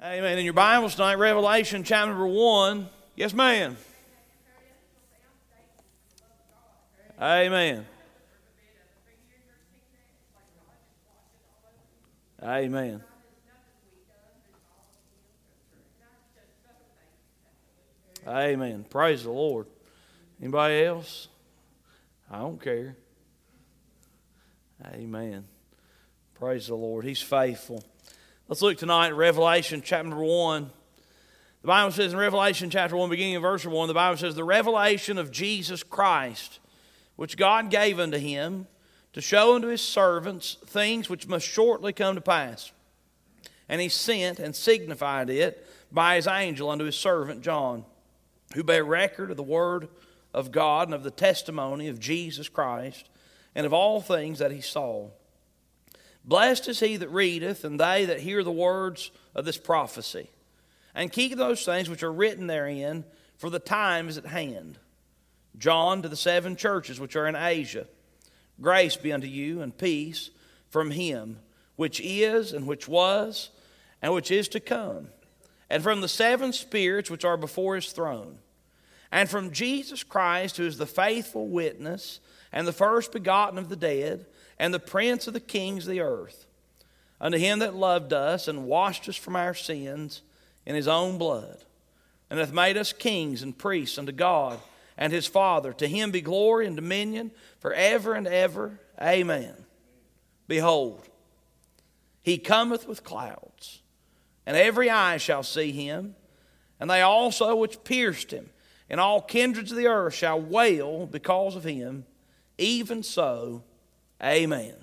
Amen. In your Bibles tonight, Revelation chapter number 1. Yes, ma'am. Amen. Amen. Amen. Praise the Lord. Anybody else? I don't care. Amen. Praise the Lord. He's faithful. Let's look tonight at Revelation chapter 1. The Bible says in Revelation chapter 1, beginning in verse 1, the Bible says, The revelation of Jesus Christ, which God gave unto him to show unto his servants things which must shortly come to pass. And he sent and signified it by his angel unto his servant John, who bare record of the word of God and of the testimony of Jesus Christ, and of all things that he saw. Blessed is he that readeth, and they that hear the words of this prophecy, and keep those things which are written therein, for the time is at hand. John to the seven churches which are in Asia. Grace be unto you and peace from him which is, and which was, and which is to come, and from the seven spirits which are before his throne, and from Jesus Christ, who is the faithful witness, and the first begotten of the dead, and the prince of the kings of the earth. Unto him that loved us and washed us from our sins in his own blood, and hath made us kings and priests unto God and his Father. To him be glory and dominion forever and ever. Amen. Behold, he cometh with clouds, and every eye shall see him, and they also which pierced him, and all kindreds of the earth shall wail because of him. Even so, amen.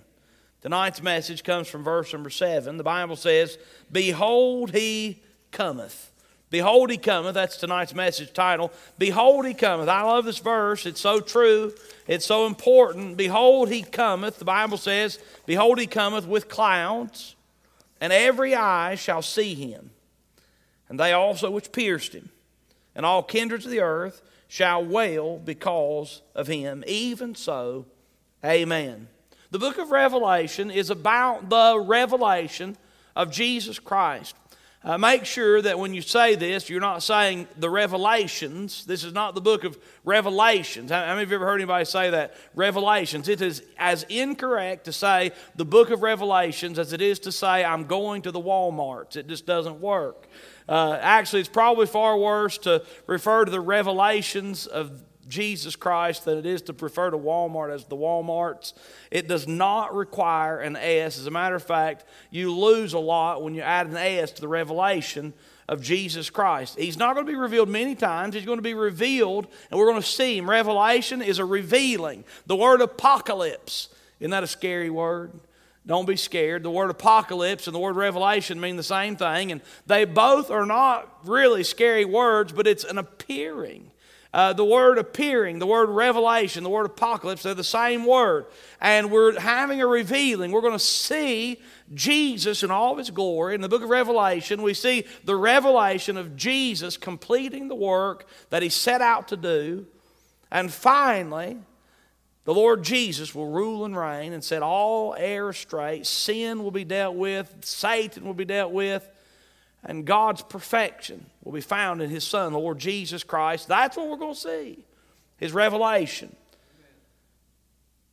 Tonight's message comes from verse number seven. The Bible says, Behold, he cometh. Behold, he cometh. That's tonight's message title. Behold, he cometh. I love this verse. It's so true. It's so important. Behold, he cometh. The Bible says, Behold, he cometh with clouds, and every eye shall see him, and they also which pierced him, and all kindreds of the earth shall wail because of him. Even so, amen. The book of Revelation is about the revelation of Jesus Christ. Uh, make sure that when you say this, you're not saying the revelations. This is not the book of revelations. How, many of you ever heard anybody say that? Revelations. It is as incorrect to say the book of revelations as it is to say I'm going to the Walmarts. It just doesn't work. Uh, actually, it's probably far worse to refer to the revelations of Jesus Christ than it is to refer to Walmart as the Walmarts. It does not require an S. As a matter of fact, you lose a lot when you add an S to the revelation of Jesus Christ. He's not going to be revealed many times. He's going to be revealed, and we're going to see him. Revelation is a revealing. The word apocalypse, isn't that a scary word? Don't be scared. The word apocalypse and the word revelation mean the same thing, and they both are not really scary words, but it's an appearing. Uh, the word appearing, the word revelation, the word apocalypse, they're the same word. And we're having a revealing. We're going to see Jesus in all of his glory. In the book of Revelation, we see the revelation of Jesus completing the work that he set out to do. And finally, the Lord Jesus will rule and reign and set all errors straight. Sin will be dealt with, Satan will be dealt with, and God's perfection will be found in His Son, the Lord Jesus Christ. That's what we're going to see His revelation.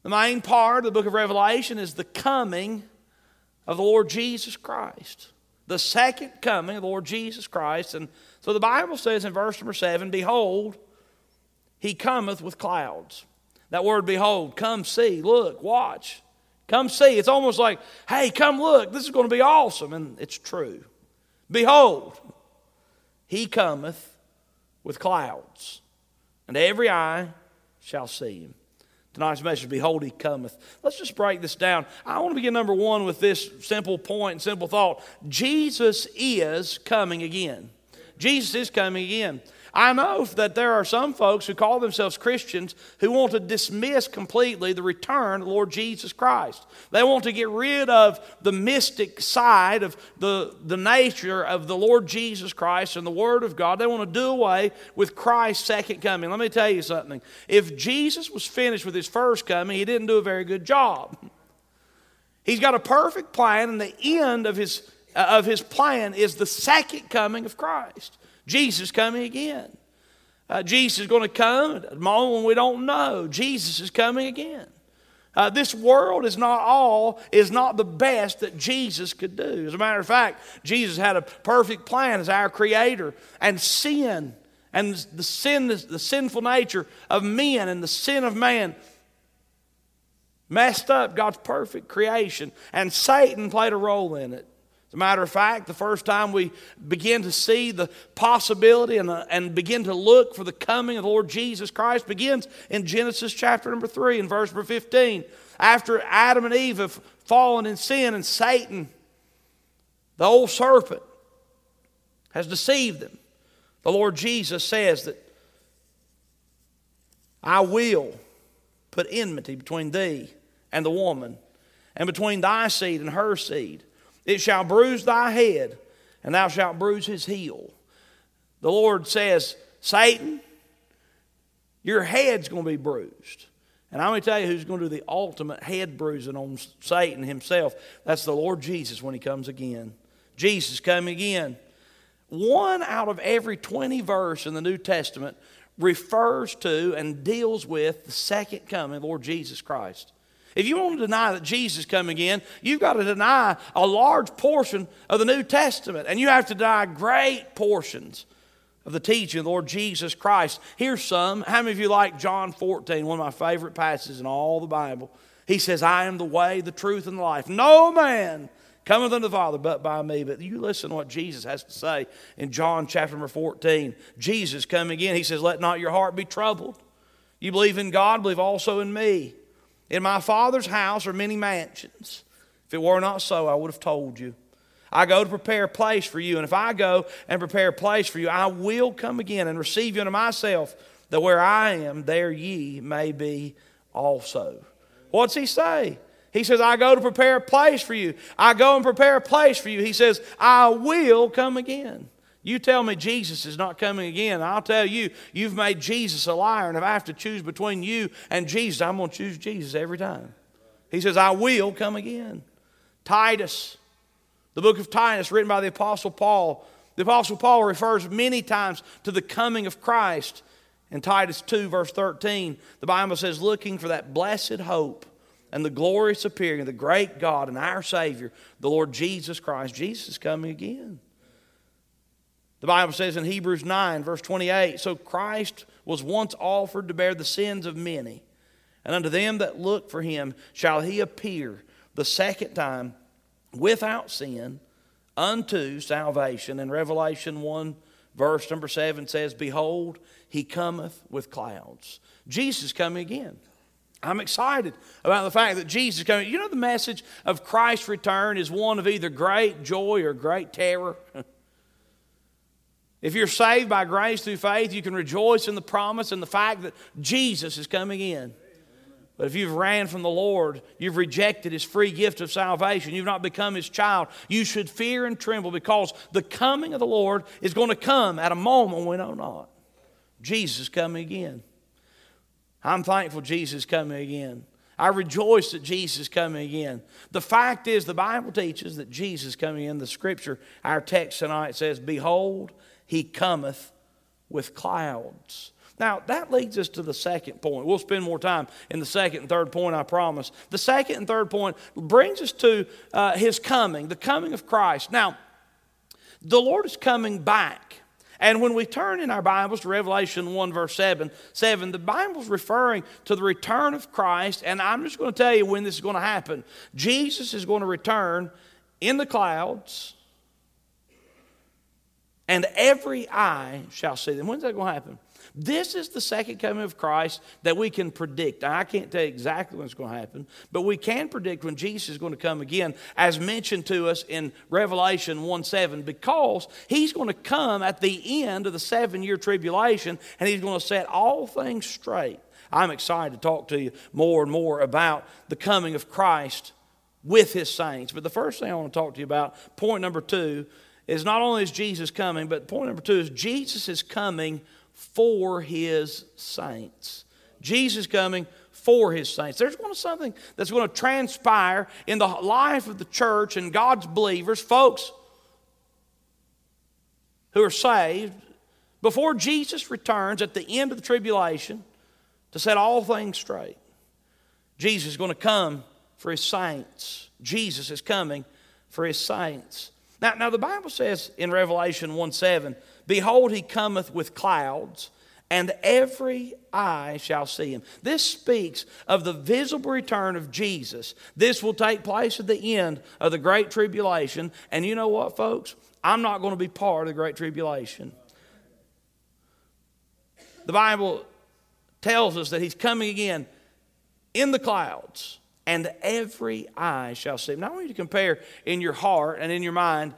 The main part of the book of Revelation is the coming of the Lord Jesus Christ. The second coming of the Lord Jesus Christ. And so the Bible says in verse number seven Behold, He cometh with clouds. That word, behold, come see, look, watch. Come see. It's almost like, hey, come look. This is going to be awesome. And it's true. Behold, he cometh with clouds, and every eye shall see him. Tonight's message, Behold, he cometh. Let's just break this down. I want to begin number one with this simple point and simple thought Jesus is coming again. Jesus is coming again. I know that there are some folks who call themselves Christians who want to dismiss completely the return of Lord Jesus Christ. They want to get rid of the mystic side of the, the nature of the Lord Jesus Christ and the Word of God. They want to do away with Christ's second coming. Let me tell you something. If Jesus was finished with his first coming, he didn't do a very good job. He's got a perfect plan, and the end of his uh, of his plan is the second coming of Christ. Jesus coming again. Uh, Jesus is going to come at a moment when we don't know. Jesus is coming again. Uh, this world is not all, is not the best that Jesus could do. As a matter of fact, Jesus had a perfect plan as our creator, and sin and the sin, the sinful nature of men and the sin of man messed up God's perfect creation, and Satan played a role in it. As a matter of fact, the first time we begin to see the possibility and, uh, and begin to look for the coming of the Lord Jesus Christ begins in Genesis chapter number 3 and verse number 15. After Adam and Eve have fallen in sin and Satan, the old serpent, has deceived them, the Lord Jesus says that I will put enmity between thee and the woman, and between thy seed and her seed it shall bruise thy head, and thou shalt bruise his heel. The Lord says, Satan, your head's going to be bruised. And I'm going to tell you who's going to do the ultimate head bruising on Satan himself. That's the Lord Jesus when he comes again. Jesus coming again. One out of every 20 verse in the New Testament refers to and deals with the second coming of Lord Jesus Christ. If you want to deny that Jesus coming again, you've got to deny a large portion of the New Testament, and you have to deny great portions of the teaching of the Lord Jesus Christ. Here's some. How many of you like John 14, one of my favorite passages in all the Bible? He says, I am the way, the truth, and the life. No man cometh unto the Father but by me. But you listen to what Jesus has to say in John chapter number 14. Jesus coming again, he says, Let not your heart be troubled. You believe in God, believe also in me. In my Father's house are many mansions. If it were not so, I would have told you. I go to prepare a place for you. And if I go and prepare a place for you, I will come again and receive you unto myself, that where I am, there ye may be also. What's he say? He says, I go to prepare a place for you. I go and prepare a place for you. He says, I will come again. You tell me Jesus is not coming again. I'll tell you, you've made Jesus a liar. And if I have to choose between you and Jesus, I'm going to choose Jesus every time. He says, I will come again. Titus, the book of Titus, written by the Apostle Paul. The Apostle Paul refers many times to the coming of Christ. In Titus 2, verse 13, the Bible says, looking for that blessed hope and the glorious appearing of the great God and our Savior, the Lord Jesus Christ. Jesus is coming again. The Bible says in Hebrews 9, verse 28 So Christ was once offered to bear the sins of many, and unto them that look for him shall he appear the second time without sin unto salvation. And Revelation 1, verse number 7 says, Behold, he cometh with clouds. Jesus coming again. I'm excited about the fact that Jesus is coming. You know, the message of Christ's return is one of either great joy or great terror. If you're saved by grace through faith, you can rejoice in the promise and the fact that Jesus is coming in. But if you've ran from the Lord, you've rejected His free gift of salvation, you've not become His child, you should fear and tremble because the coming of the Lord is going to come at a moment we know not. Jesus is coming again. I'm thankful Jesus coming again. I rejoice that Jesus coming again. The fact is, the Bible teaches that Jesus coming in. The scripture, our text tonight says, Behold, he cometh with clouds. Now, that leads us to the second point. We'll spend more time in the second and third point, I promise. The second and third point brings us to uh, his coming, the coming of Christ. Now, the Lord is coming back. And when we turn in our Bibles to Revelation 1, verse 7, 7, the Bible's referring to the return of Christ. And I'm just going to tell you when this is going to happen. Jesus is going to return in the clouds and every eye shall see them. When's that going to happen? This is the second coming of Christ that we can predict. Now, I can't tell you exactly when it's going to happen, but we can predict when Jesus is going to come again, as mentioned to us in Revelation 1 7, because he's going to come at the end of the seven year tribulation and he's going to set all things straight. I'm excited to talk to you more and more about the coming of Christ with his saints. But the first thing I want to talk to you about, point number two, is not only is Jesus coming, but point number two is Jesus is coming for his saints. Jesus coming for his saints. There's going to something that's going to transpire in the life of the church and God's believers. Folks, who are saved before Jesus returns at the end of the tribulation to set all things straight. Jesus is going to come for his saints. Jesus is coming for his saints. Now, now the Bible says in Revelation 1 7, Behold, he cometh with clouds, and every eye shall see him. This speaks of the visible return of Jesus. This will take place at the end of the Great Tribulation. And you know what, folks? I'm not going to be part of the Great Tribulation. The Bible tells us that he's coming again in the clouds, and every eye shall see. Now, I want you to compare in your heart and in your mind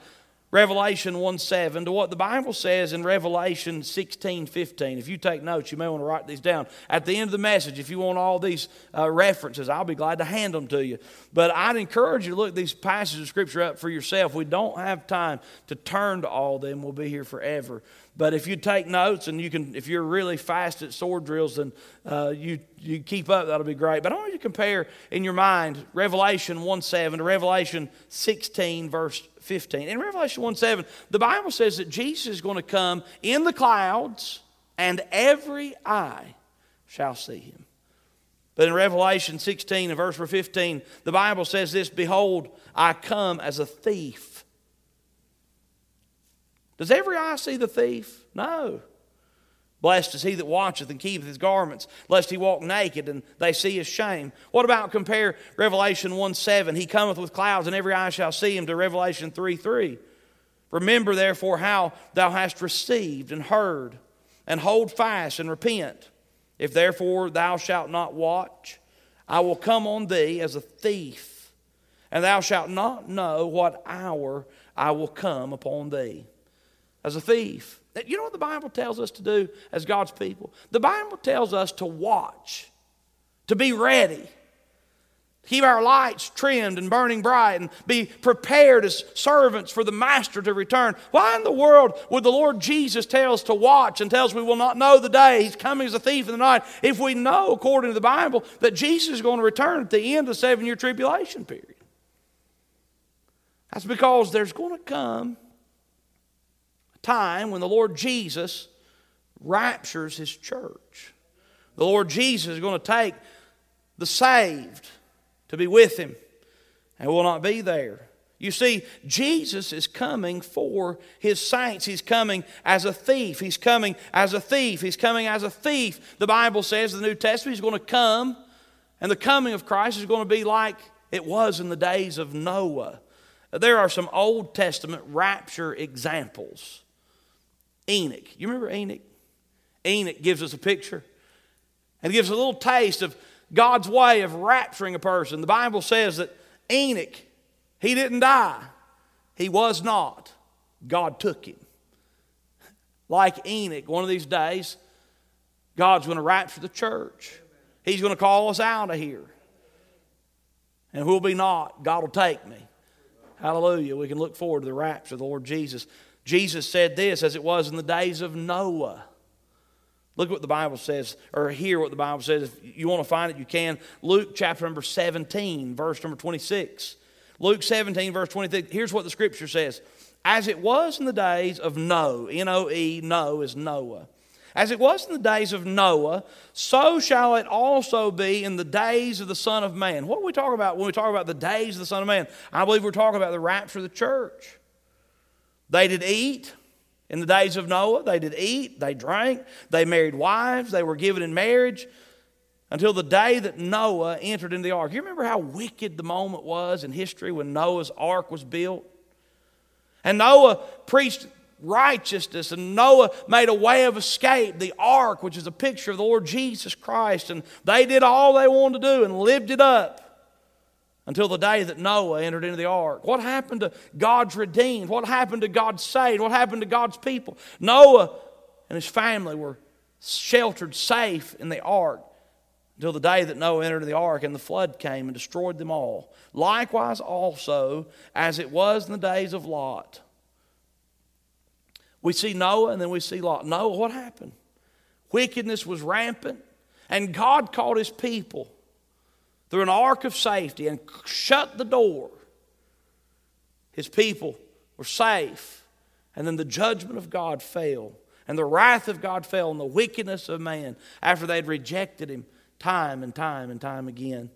Revelation 1 7 to what the Bible says in Revelation 16 15. If you take notes, you may want to write these down. At the end of the message, if you want all these uh, references, I'll be glad to hand them to you. But I'd encourage you to look these passages of Scripture up for yourself. We don't have time to turn to all of them, we'll be here forever. But if you take notes and you can, if you're really fast at sword drills, then uh, you you keep up. That'll be great. But I want you to compare in your mind Revelation 1 7 to Revelation 16 verse 15. In Revelation 1 7, the Bible says that Jesus is going to come in the clouds, and every eye shall see him. But in Revelation 16 and verse 15, the Bible says this Behold, I come as a thief. Does every eye see the thief? No. Blessed is he that watcheth and keepeth his garments, lest he walk naked and they see his shame. What about compare Revelation 1 7? He cometh with clouds, and every eye shall see him, to Revelation 3 3. Remember therefore how thou hast received and heard, and hold fast and repent. If therefore thou shalt not watch, I will come on thee as a thief, and thou shalt not know what hour I will come upon thee as a thief. You know what the Bible tells us to do as God's people? The Bible tells us to watch, to be ready, keep our lights trimmed and burning bright, and be prepared as servants for the Master to return. Why in the world would the Lord Jesus tell us to watch and tell us we will not know the day He's coming as a thief in the night if we know, according to the Bible, that Jesus is going to return at the end of the seven year tribulation period? That's because there's going to come time when the Lord Jesus raptures his church. The Lord Jesus is going to take the saved to be with him and will not be there. You see, Jesus is coming for his saints. He's coming as a thief. He's coming as a thief. He's coming as a thief. The Bible says in the New Testament he's going to come, and the coming of Christ is going to be like it was in the days of Noah. There are some Old Testament rapture examples. Enoch. You remember Enoch? Enoch gives us a picture and gives a little taste of God's way of rapturing a person. The Bible says that Enoch, he didn't die, he was not. God took him. Like Enoch, one of these days, God's going to rapture the church. He's going to call us out of here. And who'll be not, God will take me. Hallelujah. We can look forward to the rapture of the Lord Jesus. Jesus said this as it was in the days of Noah. Look what the Bible says, or hear what the Bible says. If you want to find it, you can. Luke chapter number 17, verse number 26. Luke 17, verse 23. Here's what the scripture says As it was in the days of Noe, N O E, Noe is Noah. As it was in the days of Noah, so shall it also be in the days of the Son of Man. What do we talk about when we talk about the days of the Son of Man? I believe we're talking about the rapture of the church. They did eat. In the days of Noah, they did eat, they drank, they married wives, they were given in marriage until the day that Noah entered into the ark. You remember how wicked the moment was in history when Noah's ark was built? And Noah preached righteousness, and Noah made a way of escape, the ark, which is a picture of the Lord Jesus Christ. And they did all they wanted to do and lived it up until the day that Noah entered into the ark. What happened to God's redeemed? What happened to God's saved? What happened to God's people? Noah and his family were sheltered safe in the ark until the day that Noah entered the ark and the flood came and destroyed them all. Likewise, also, as it was in the days of Lot. We see Noah and then we see Lot. Noah, what happened? Wickedness was rampant, and God called his people through an ark of safety and shut the door, his people were safe And then the judgment of God fell, and the wrath of God fell on the wickedness of man after they'd rejected him time and time and time again.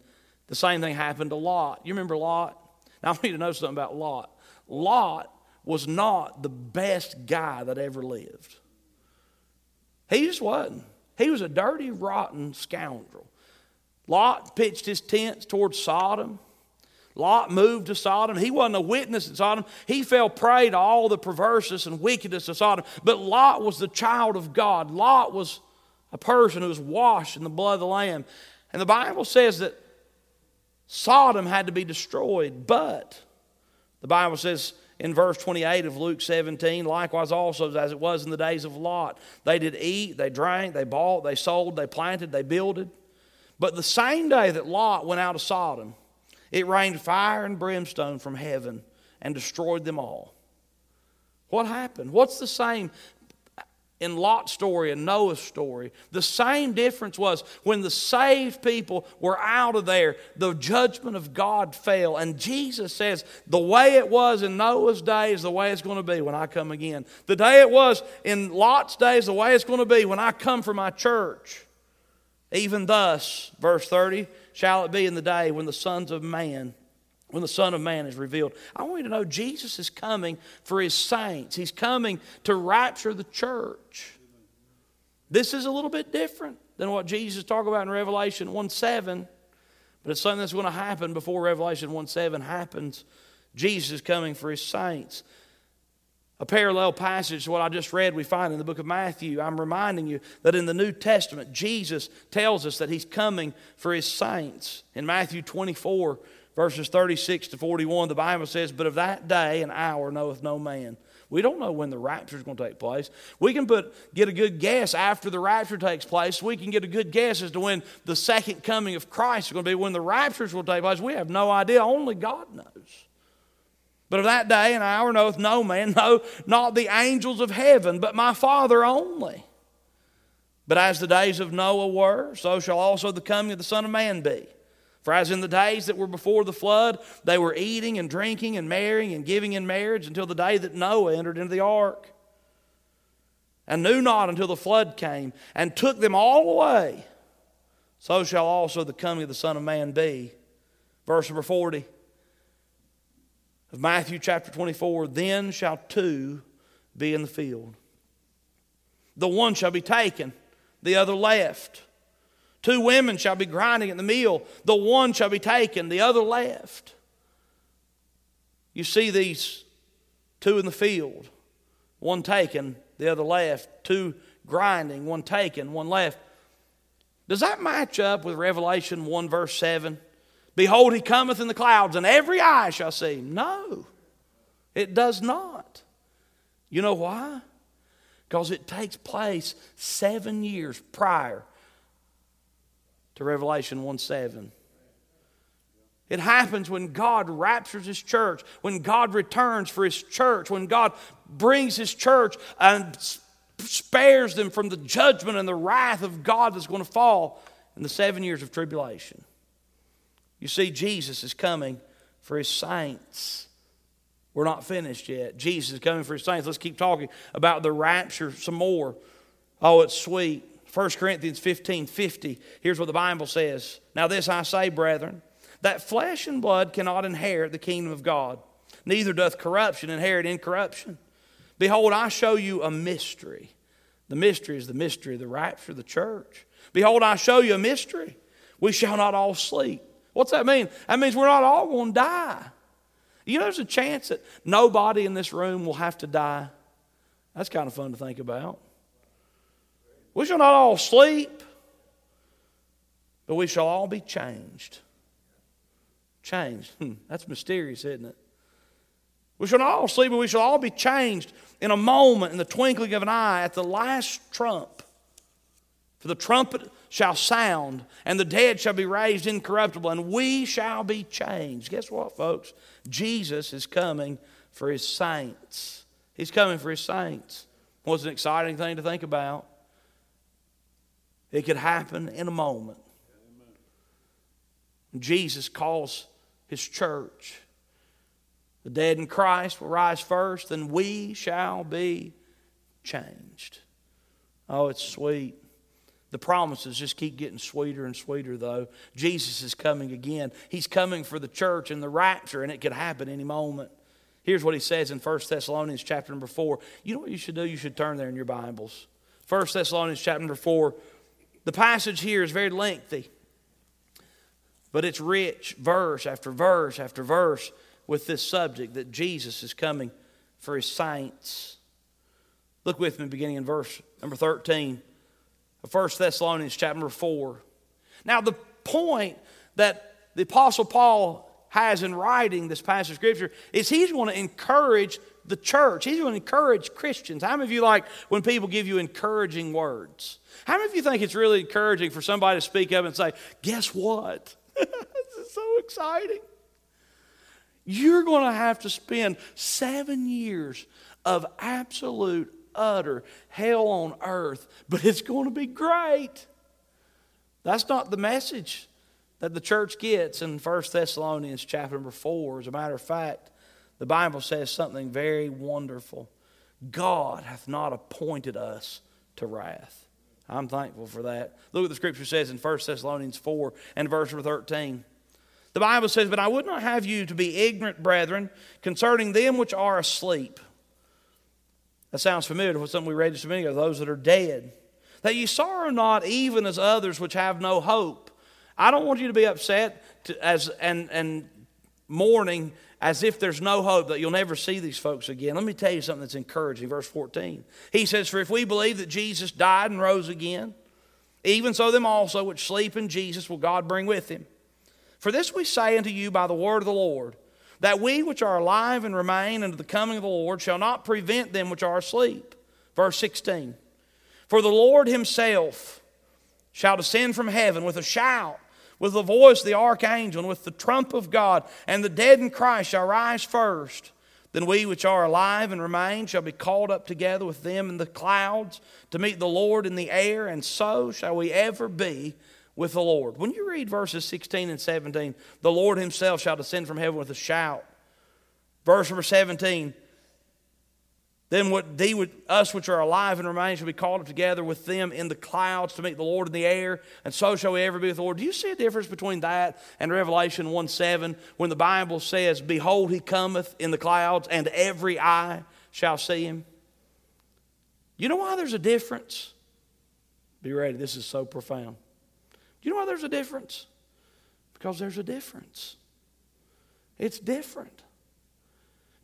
The same thing happened to Lot. You remember Lot? Now, I want you to know something about Lot. Lot was not the best guy that ever lived. He just wasn't. He was a dirty, rotten scoundrel. Lot pitched his tents towards Sodom. Lot moved to Sodom. He wasn't a witness in Sodom. He fell prey to all the perverseness and wickedness of Sodom. But Lot was the child of God. Lot was a person who was washed in the blood of the Lamb. And the Bible says that Sodom had to be destroyed, but the Bible says in verse 28 of Luke 17, likewise also as it was in the days of Lot. They did eat, they drank, they bought, they sold, they planted, they builded. But the same day that Lot went out of Sodom, it rained fire and brimstone from heaven and destroyed them all. What happened? What's the same in Lot's story and Noah's story. The same difference was when the saved people were out of there, the judgment of God fell. And Jesus says, the way it was in Noah's day is the way it's going to be when I come again. The day it was in Lot's day is the way it's going to be when I come for my church. Even thus, verse 30, shall it be in the day when the sons of man when the Son of Man is revealed. I want you to know Jesus is coming for his saints. He's coming to rapture the church. This is a little bit different than what Jesus talked about in Revelation 1 7, but it's something that's going to happen before Revelation 1 7 happens. Jesus is coming for his saints. A parallel passage to what I just read, we find in the book of Matthew. I'm reminding you that in the New Testament, Jesus tells us that he's coming for his saints. In Matthew 24, verses 36 to 41, the Bible says, But of that day and hour knoweth no man. We don't know when the rapture is going to take place. We can put, get a good guess after the rapture takes place. We can get a good guess as to when the second coming of Christ is going to be, when the raptures will take place. We have no idea. Only God knows. But of that day and hour knoweth no man, no, not the angels of heaven, but my Father only. But as the days of Noah were, so shall also the coming of the Son of Man be. For as in the days that were before the flood, they were eating and drinking and marrying and giving in marriage until the day that Noah entered into the ark, and knew not until the flood came and took them all away. So shall also the coming of the Son of Man be. Verse number 40 of Matthew chapter 24 Then shall two be in the field. The one shall be taken, the other left. Two women shall be grinding at the mill. The one shall be taken, the other left. You see these two in the field, one taken, the other left. Two grinding, one taken, one left. Does that match up with Revelation 1, verse 7? Behold, he cometh in the clouds, and every eye shall see him. No, it does not. You know why? Because it takes place seven years prior to Revelation 1 7. It happens when God raptures His church, when God returns for His church, when God brings His church and spares them from the judgment and the wrath of God that's going to fall in the seven years of tribulation. You see, Jesus is coming for His saints. We're not finished yet. Jesus is coming for His saints. Let's keep talking about the rapture some more. Oh, it's sweet. 1 Corinthians 15 50, here's what the Bible says. Now, this I say, brethren, that flesh and blood cannot inherit the kingdom of God, neither doth corruption inherit incorruption. Behold, I show you a mystery. The mystery is the mystery of the rapture of the church. Behold, I show you a mystery. We shall not all sleep. What's that mean? That means we're not all going to die. You know, there's a chance that nobody in this room will have to die. That's kind of fun to think about. We shall not all sleep, but we shall all be changed. Changed. Hmm, that's mysterious, isn't it? We shall not all sleep, but we shall all be changed in a moment, in the twinkling of an eye, at the last trump. For the trumpet shall sound, and the dead shall be raised incorruptible, and we shall be changed. Guess what, folks? Jesus is coming for his saints. He's coming for his saints. What's an exciting thing to think about? It could happen in a moment. Jesus calls his church. The dead in Christ will rise first, then we shall be changed. Oh, it's sweet. The promises just keep getting sweeter and sweeter, though. Jesus is coming again. He's coming for the church and the rapture, and it could happen any moment. Here's what he says in 1 Thessalonians chapter number 4. You know what you should do? You should turn there in your Bibles. 1 Thessalonians chapter number 4. The passage here is very lengthy, but it's rich, verse after verse after verse, with this subject that Jesus is coming for his saints. Look with me, beginning in verse number 13 of 1 Thessalonians chapter 4. Now, the point that the Apostle Paul has in writing this passage of Scripture is he's going to encourage the church. He's going to encourage Christians. How many of you like when people give you encouraging words? How many of you think it's really encouraging for somebody to speak up and say, Guess what? this is so exciting. You're going to have to spend seven years of absolute, utter hell on earth, but it's going to be great. That's not the message that the church gets in 1 Thessalonians chapter number 4. As a matter of fact, the Bible says something very wonderful. God hath not appointed us to wrath. I'm thankful for that. Look what the scripture says in 1 Thessalonians 4 and verse number 13. The Bible says, But I would not have you to be ignorant, brethren, concerning them which are asleep. That sounds familiar with something we read just a minute ago, those that are dead. That ye sorrow not even as others which have no hope. I don't want you to be upset to, as, and, and mourning as if there's no hope that you'll never see these folks again. Let me tell you something that's encouraging. Verse 14. He says, For if we believe that Jesus died and rose again, even so them also which sleep in Jesus will God bring with him. For this we say unto you by the word of the Lord, that we which are alive and remain unto the coming of the Lord shall not prevent them which are asleep. Verse 16. For the Lord himself shall descend from heaven with a shout with the voice of the archangel and with the trump of God, and the dead in Christ shall rise first. Then we which are alive and remain shall be called up together with them in the clouds to meet the Lord in the air, and so shall we ever be with the Lord. When you read verses 16 and 17, the Lord Himself shall descend from heaven with a shout. Verse number 17, then what thee us which are alive and remain shall be called up together with them in the clouds to meet the Lord in the air, and so shall we ever be with the Lord. Do you see a difference between that and Revelation 1 7 when the Bible says, Behold, he cometh in the clouds, and every eye shall see him? You know why there's a difference? Be ready, this is so profound. Do you know why there's a difference? Because there's a difference. It's different.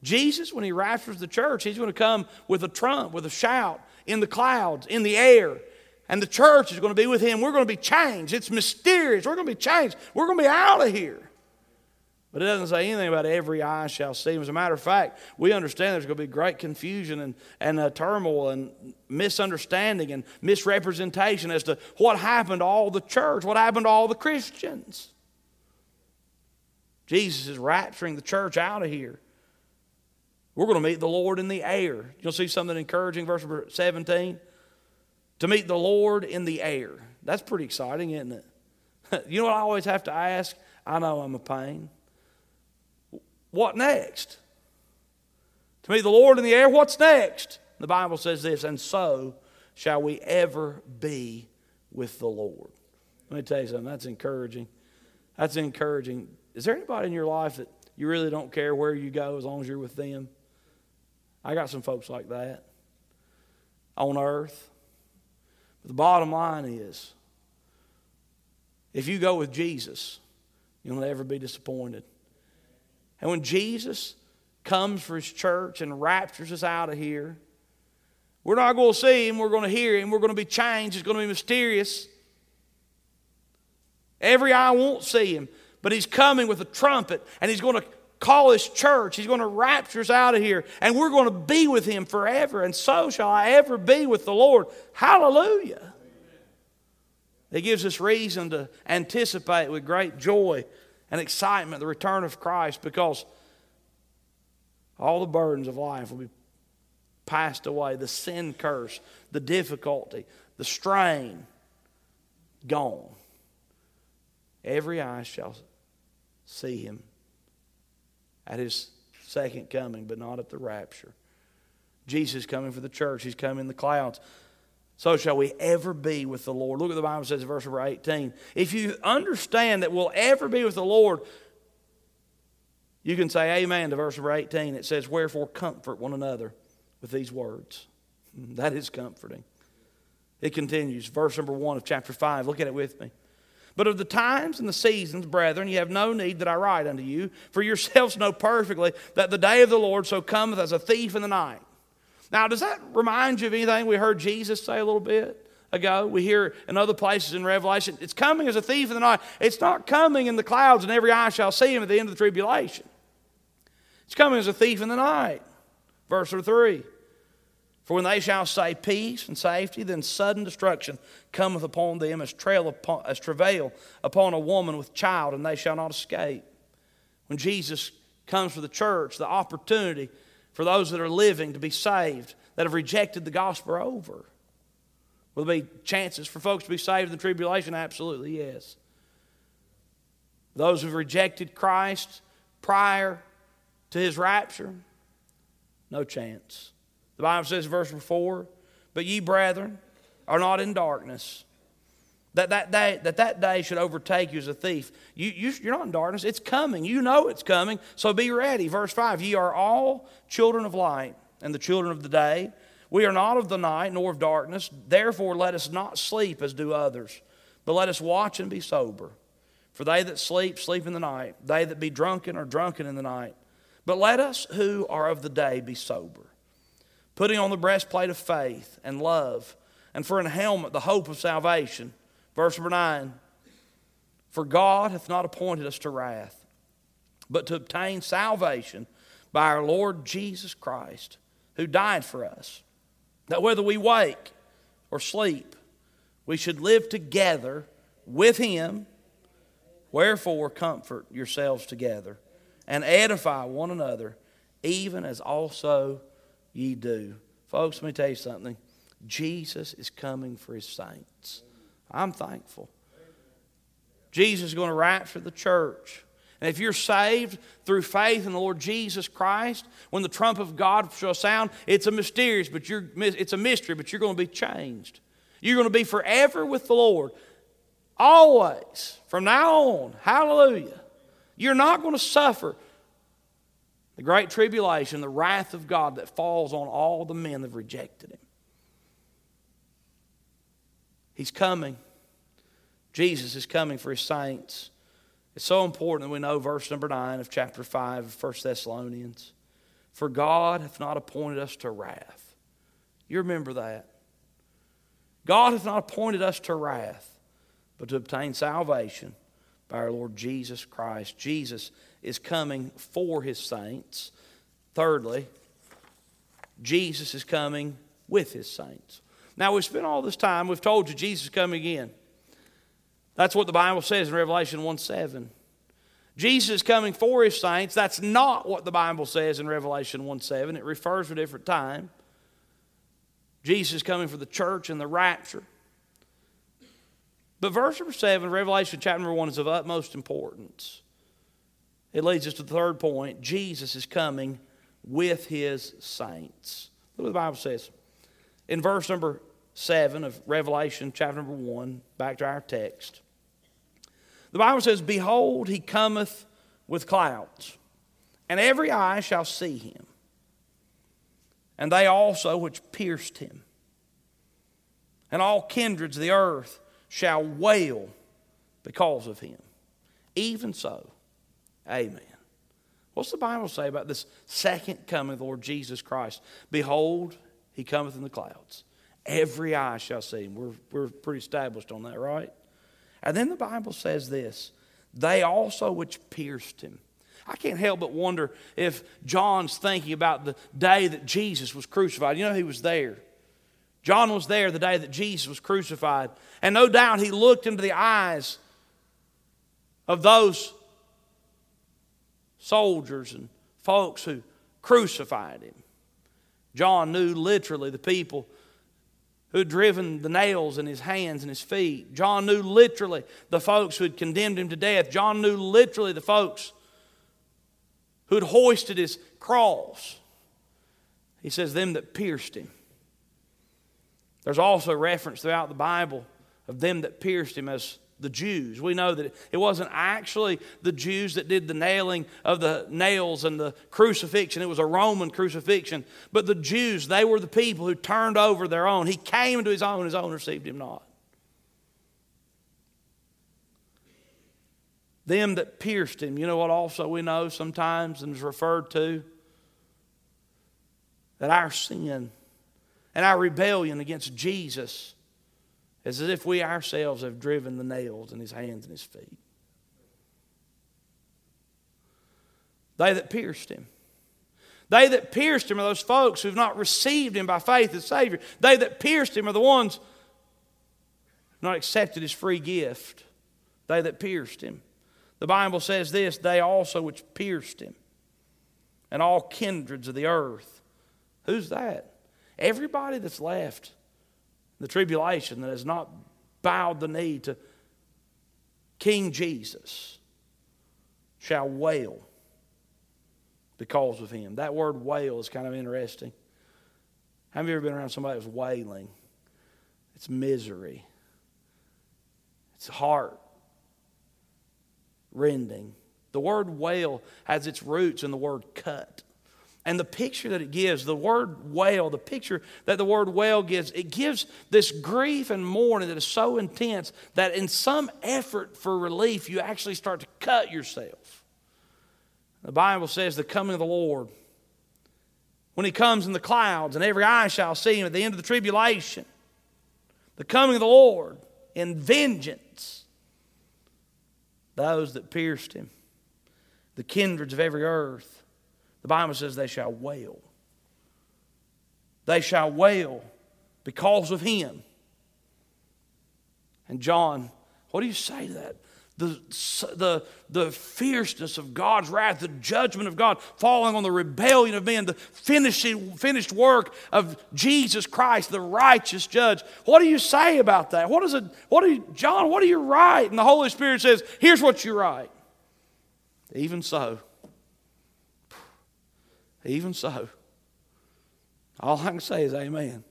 Jesus, when he raptures the church, he's going to come with a trump, with a shout, in the clouds, in the air. And the church is going to be with him. We're going to be changed. It's mysterious. We're going to be changed. We're going to be out of here. But it doesn't say anything about every eye shall see. As a matter of fact, we understand there's going to be great confusion and, and uh, turmoil and misunderstanding and misrepresentation as to what happened to all the church, what happened to all the Christians. Jesus is rapturing the church out of here. We're going to meet the Lord in the air. You'll see something encouraging, verse 17. To meet the Lord in the air. That's pretty exciting, isn't it? you know what I always have to ask? I know I'm a pain. What next? To meet the Lord in the air, what's next? The Bible says this, and so shall we ever be with the Lord. Let me tell you something, that's encouraging. That's encouraging. Is there anybody in your life that you really don't care where you go as long as you're with them? I got some folks like that on earth. But the bottom line is if you go with Jesus, you'll never be disappointed. And when Jesus comes for his church and raptures us out of here, we're not going to see him, we're going to hear him, we're going to be changed, it's going to be mysterious. Every eye won't see him, but he's coming with a trumpet and he's going to call his church. He's going to rapture us out of here, and we're going to be with him forever. And so shall I ever be with the Lord. Hallelujah. It gives us reason to anticipate with great joy and excitement the return of Christ because all the burdens of life will be passed away the sin curse, the difficulty, the strain, gone. Every eye shall see him at his second coming, but not at the rapture. Jesus coming for the church, He's coming in the clouds. So shall we ever be with the Lord. Look at the Bible says in verse number 18. If you understand that we'll ever be with the Lord, you can say amen to verse number 18. It says, Wherefore comfort one another with these words. That is comforting. It continues, verse number 1 of chapter 5. Look at it with me. But of the times and the seasons, brethren, you have no need that I write unto you, for yourselves know perfectly that the day of the Lord so cometh as a thief in the night. Now, does that remind you of anything we heard Jesus say a little bit ago? We hear in other places in Revelation, it's coming as a thief in the night. It's not coming in the clouds and every eye shall see him at the end of the tribulation. It's coming as a thief in the night. Verse 3. For when they shall say peace and safety, then sudden destruction cometh upon them as, trail upon, as travail upon a woman with child, and they shall not escape. When Jesus comes for the church, the opportunity for those that are living to be saved, that have rejected the gospel, over. Will there be chances for folks to be saved in the tribulation? Absolutely, yes. Those who've rejected Christ prior to his rapture, no chance. The Bible says, verse 4, but ye, brethren, are not in darkness. That that day, that, that day should overtake you as a thief. You, you, you're not in darkness. It's coming. You know it's coming. So be ready. Verse 5 Ye are all children of light and the children of the day. We are not of the night nor of darkness. Therefore, let us not sleep as do others, but let us watch and be sober. For they that sleep, sleep in the night. They that be drunken are drunken in the night. But let us who are of the day be sober putting on the breastplate of faith and love, and for an helmet the hope of salvation. Verse number 9 For God hath not appointed us to wrath, but to obtain salvation by our Lord Jesus Christ, who died for us, that whether we wake or sleep, we should live together with him. Wherefore, comfort yourselves together and edify one another, even as also ye do. Folks, let me tell you something. Jesus is coming for his saints. I'm thankful. Jesus is going to rapture the church. And if you're saved through faith in the Lord Jesus Christ, when the trump of God shall sound, it's a mysterious, but you're, it's a mystery, but you're going to be changed. You're going to be forever with the Lord. Always. From now on. Hallelujah. You're not going to suffer the great tribulation, the wrath of God that falls on all the men that have rejected him. He's coming. Jesus is coming for his saints. It's so important that we know verse number 9 of chapter 5 of 1 Thessalonians. For God hath not appointed us to wrath. You remember that. God hath not appointed us to wrath, but to obtain salvation by our Lord Jesus Christ. Jesus is coming for his saints. Thirdly, Jesus is coming with his saints. Now, we've spent all this time, we've told you Jesus is coming again. That's what the Bible says in Revelation 1 7. Jesus coming for his saints. That's not what the Bible says in Revelation 1 7. It refers to a different time. Jesus coming for the church and the rapture. But verse number 7, Revelation chapter number 1, is of utmost importance. It leads us to the third point Jesus is coming with his saints. Look what the Bible says. In verse number 7 of Revelation, chapter number 1, back to our text. The Bible says, Behold, he cometh with clouds, and every eye shall see him, and they also which pierced him. And all kindreds of the earth shall wail because of him. Even so, Amen. What's the Bible say about this second coming of the Lord Jesus Christ? Behold, he cometh in the clouds. Every eye shall see him. We're, we're pretty established on that, right? And then the Bible says this they also which pierced him. I can't help but wonder if John's thinking about the day that Jesus was crucified. You know, he was there. John was there the day that Jesus was crucified. And no doubt he looked into the eyes of those soldiers and folks who crucified him. John knew literally the people who had driven the nails in his hands and his feet. John knew literally the folks who had condemned him to death. John knew literally the folks who had hoisted his cross, he says, them that pierced him. There's also reference throughout the Bible of them that pierced him as the Jews. We know that it wasn't actually the Jews that did the nailing of the nails and the crucifixion. It was a Roman crucifixion. But the Jews, they were the people who turned over their own. He came into his own, his own received him not. Them that pierced him. You know what also we know sometimes and is referred to? That our sin and our rebellion against Jesus is as if we ourselves have driven the nails in his hands and his feet. They that pierced him. They that pierced him are those folks who have not received him by faith as Savior. They that pierced him are the ones not accepted his free gift. They that pierced him. The Bible says this they also which pierced him, and all kindreds of the earth. Who's that? Everybody that's left the tribulation that has not bowed the knee to King Jesus shall wail because of him. That word wail is kind of interesting. Have you ever been around somebody that's wailing? It's misery, it's heart rending. The word wail has its roots in the word cut. And the picture that it gives, the word wail, the picture that the word wail gives, it gives this grief and mourning that is so intense that in some effort for relief, you actually start to cut yourself. The Bible says the coming of the Lord, when he comes in the clouds and every eye shall see him at the end of the tribulation, the coming of the Lord in vengeance, those that pierced him, the kindreds of every earth, the Bible says they shall wail. They shall wail because of him. And John, what do you say to that? The, the, the fierceness of God's wrath, the judgment of God falling on the rebellion of men, the finishing, finished work of Jesus Christ, the righteous judge. What do you say about that? What is it? What do you, John, what do you write? And the Holy Spirit says, here's what you write. Even so, even so, all I can say is amen.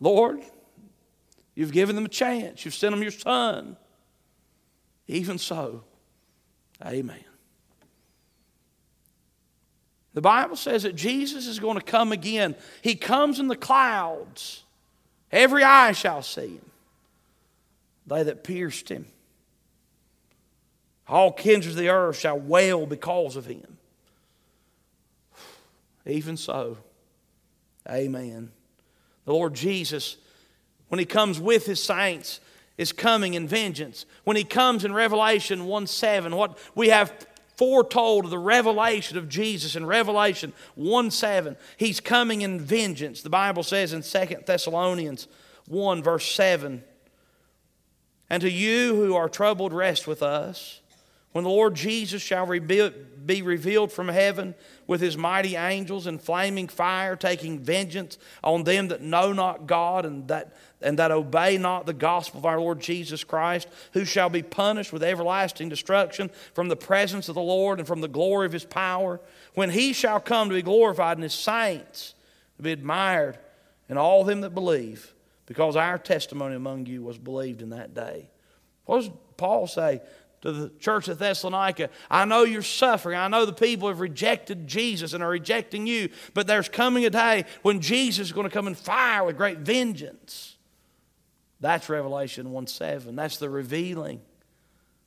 Lord, you've given them a chance. You've sent them your son. Even so, amen. The Bible says that Jesus is going to come again. He comes in the clouds. Every eye shall see him. They that pierced him. All kindreds of the earth shall wail because of him. Even so, amen. The Lord Jesus, when He comes with His saints, is coming in vengeance. When He comes in Revelation 1 7, what we have foretold of the revelation of Jesus in Revelation 1 7, He's coming in vengeance. The Bible says in 2 Thessalonians 1, verse 7, And to you who are troubled, rest with us. When the Lord Jesus shall be revealed from heaven with his mighty angels in flaming fire, taking vengeance on them that know not God and that, and that obey not the gospel of our Lord Jesus Christ, who shall be punished with everlasting destruction from the presence of the Lord and from the glory of his power, when he shall come to be glorified in his saints, to be admired in all them that believe, because our testimony among you was believed in that day. What does Paul say? To the church of Thessalonica. I know you're suffering. I know the people have rejected Jesus and are rejecting you, but there's coming a day when Jesus is going to come in fire with great vengeance. That's Revelation 1 7. That's the revealing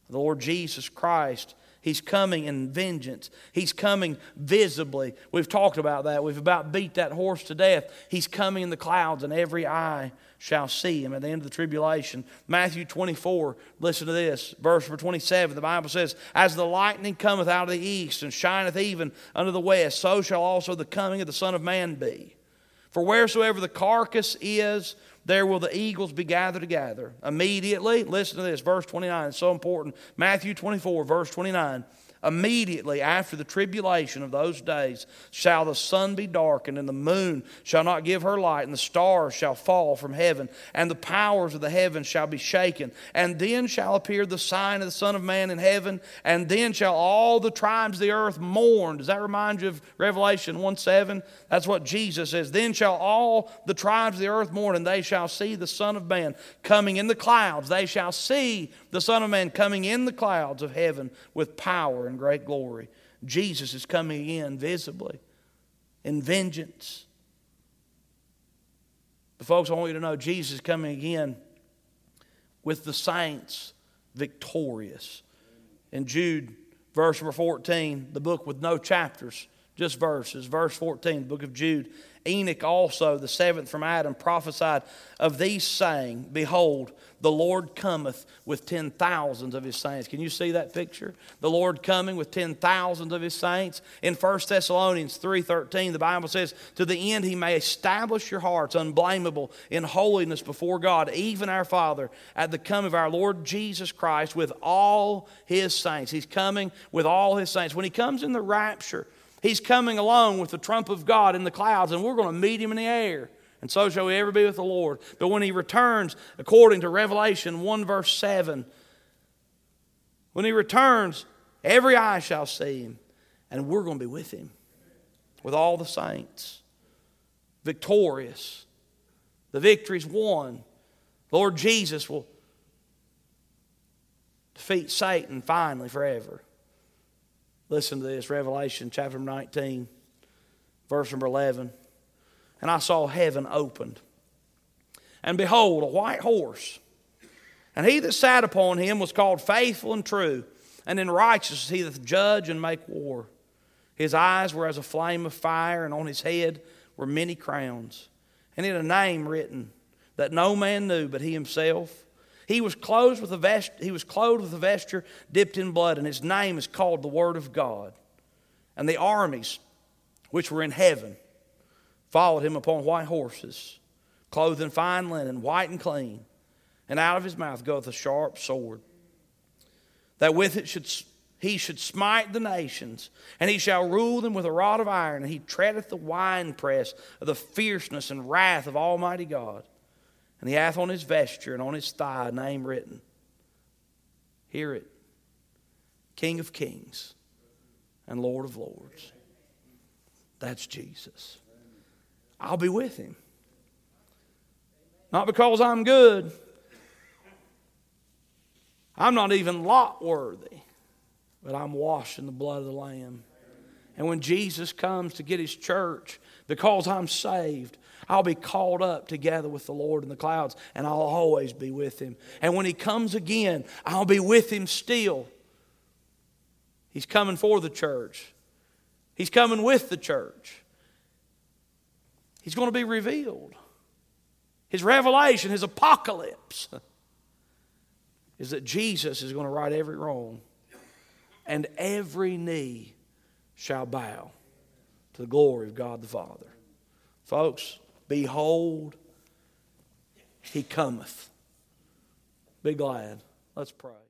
of the Lord Jesus Christ. He's coming in vengeance. He's coming visibly. We've talked about that. We've about beat that horse to death. He's coming in the clouds, and every eye shall see him at the end of the tribulation. Matthew 24, listen to this, verse 27. The Bible says, As the lightning cometh out of the east and shineth even unto the west, so shall also the coming of the Son of Man be. For wheresoever the carcass is, there will the eagles be gathered together. Immediately, listen to this, verse 29, it's so important. Matthew 24, verse 29. Immediately after the tribulation of those days shall the sun be darkened, and the moon shall not give her light, and the stars shall fall from heaven, and the powers of the heavens shall be shaken. And then shall appear the sign of the Son of Man in heaven, and then shall all the tribes of the earth mourn. Does that remind you of Revelation 1 7? That's what Jesus says. Then shall all the tribes of the earth mourn, and they shall see the Son of Man coming in the clouds. They shall see the Son of Man coming in the clouds of heaven with power and great glory. Jesus is coming again visibly in vengeance. But, folks, I want you to know Jesus is coming again with the saints victorious. In Jude, verse number 14, the book with no chapters, just verses, verse 14, the book of Jude. Enoch also, the seventh from Adam, prophesied of these, saying, Behold, the Lord cometh with ten thousands of his saints. Can you see that picture? The Lord coming with ten thousands of his saints. In 1 Thessalonians 3.13, the Bible says, To the end he may establish your hearts unblameable in holiness before God, even our Father, at the coming of our Lord Jesus Christ with all his saints. He's coming with all his saints. When he comes in the rapture, He's coming along with the trump of God in the clouds, and we're going to meet him in the air. And so shall we ever be with the Lord. But when he returns, according to Revelation 1, verse 7, when he returns, every eye shall see him, and we're going to be with him, with all the saints, victorious. The victory's won. Lord Jesus will defeat Satan finally forever. Listen to this Revelation chapter 19, verse number 11. And I saw heaven opened, and behold, a white horse. And he that sat upon him was called faithful and true, and in righteousness he doth judge and make war. His eyes were as a flame of fire, and on his head were many crowns. And he had a name written that no man knew but he himself. He was clothed with a vest, he was clothed with a vesture dipped in blood, and his name is called the Word of God. And the armies which were in heaven followed him upon white horses, clothed in fine linen, white and clean. And out of his mouth goeth a sharp sword, that with it should he should smite the nations, and he shall rule them with a rod of iron, and he treadeth the winepress of the fierceness and wrath of Almighty God. And he hath on his vesture and on his thigh a name written. Hear it King of Kings and Lord of Lords. That's Jesus. I'll be with him. Not because I'm good. I'm not even lot worthy, but I'm washed in the blood of the Lamb. And when Jesus comes to get his church, because I'm saved, I'll be called up together with the Lord in the clouds, and I'll always be with him. And when he comes again, I'll be with him still. He's coming for the church, he's coming with the church. He's going to be revealed. His revelation, his apocalypse, is that Jesus is going to right every wrong, and every knee shall bow to the glory of God the Father. Folks, Behold, he cometh. Be glad. Let's pray.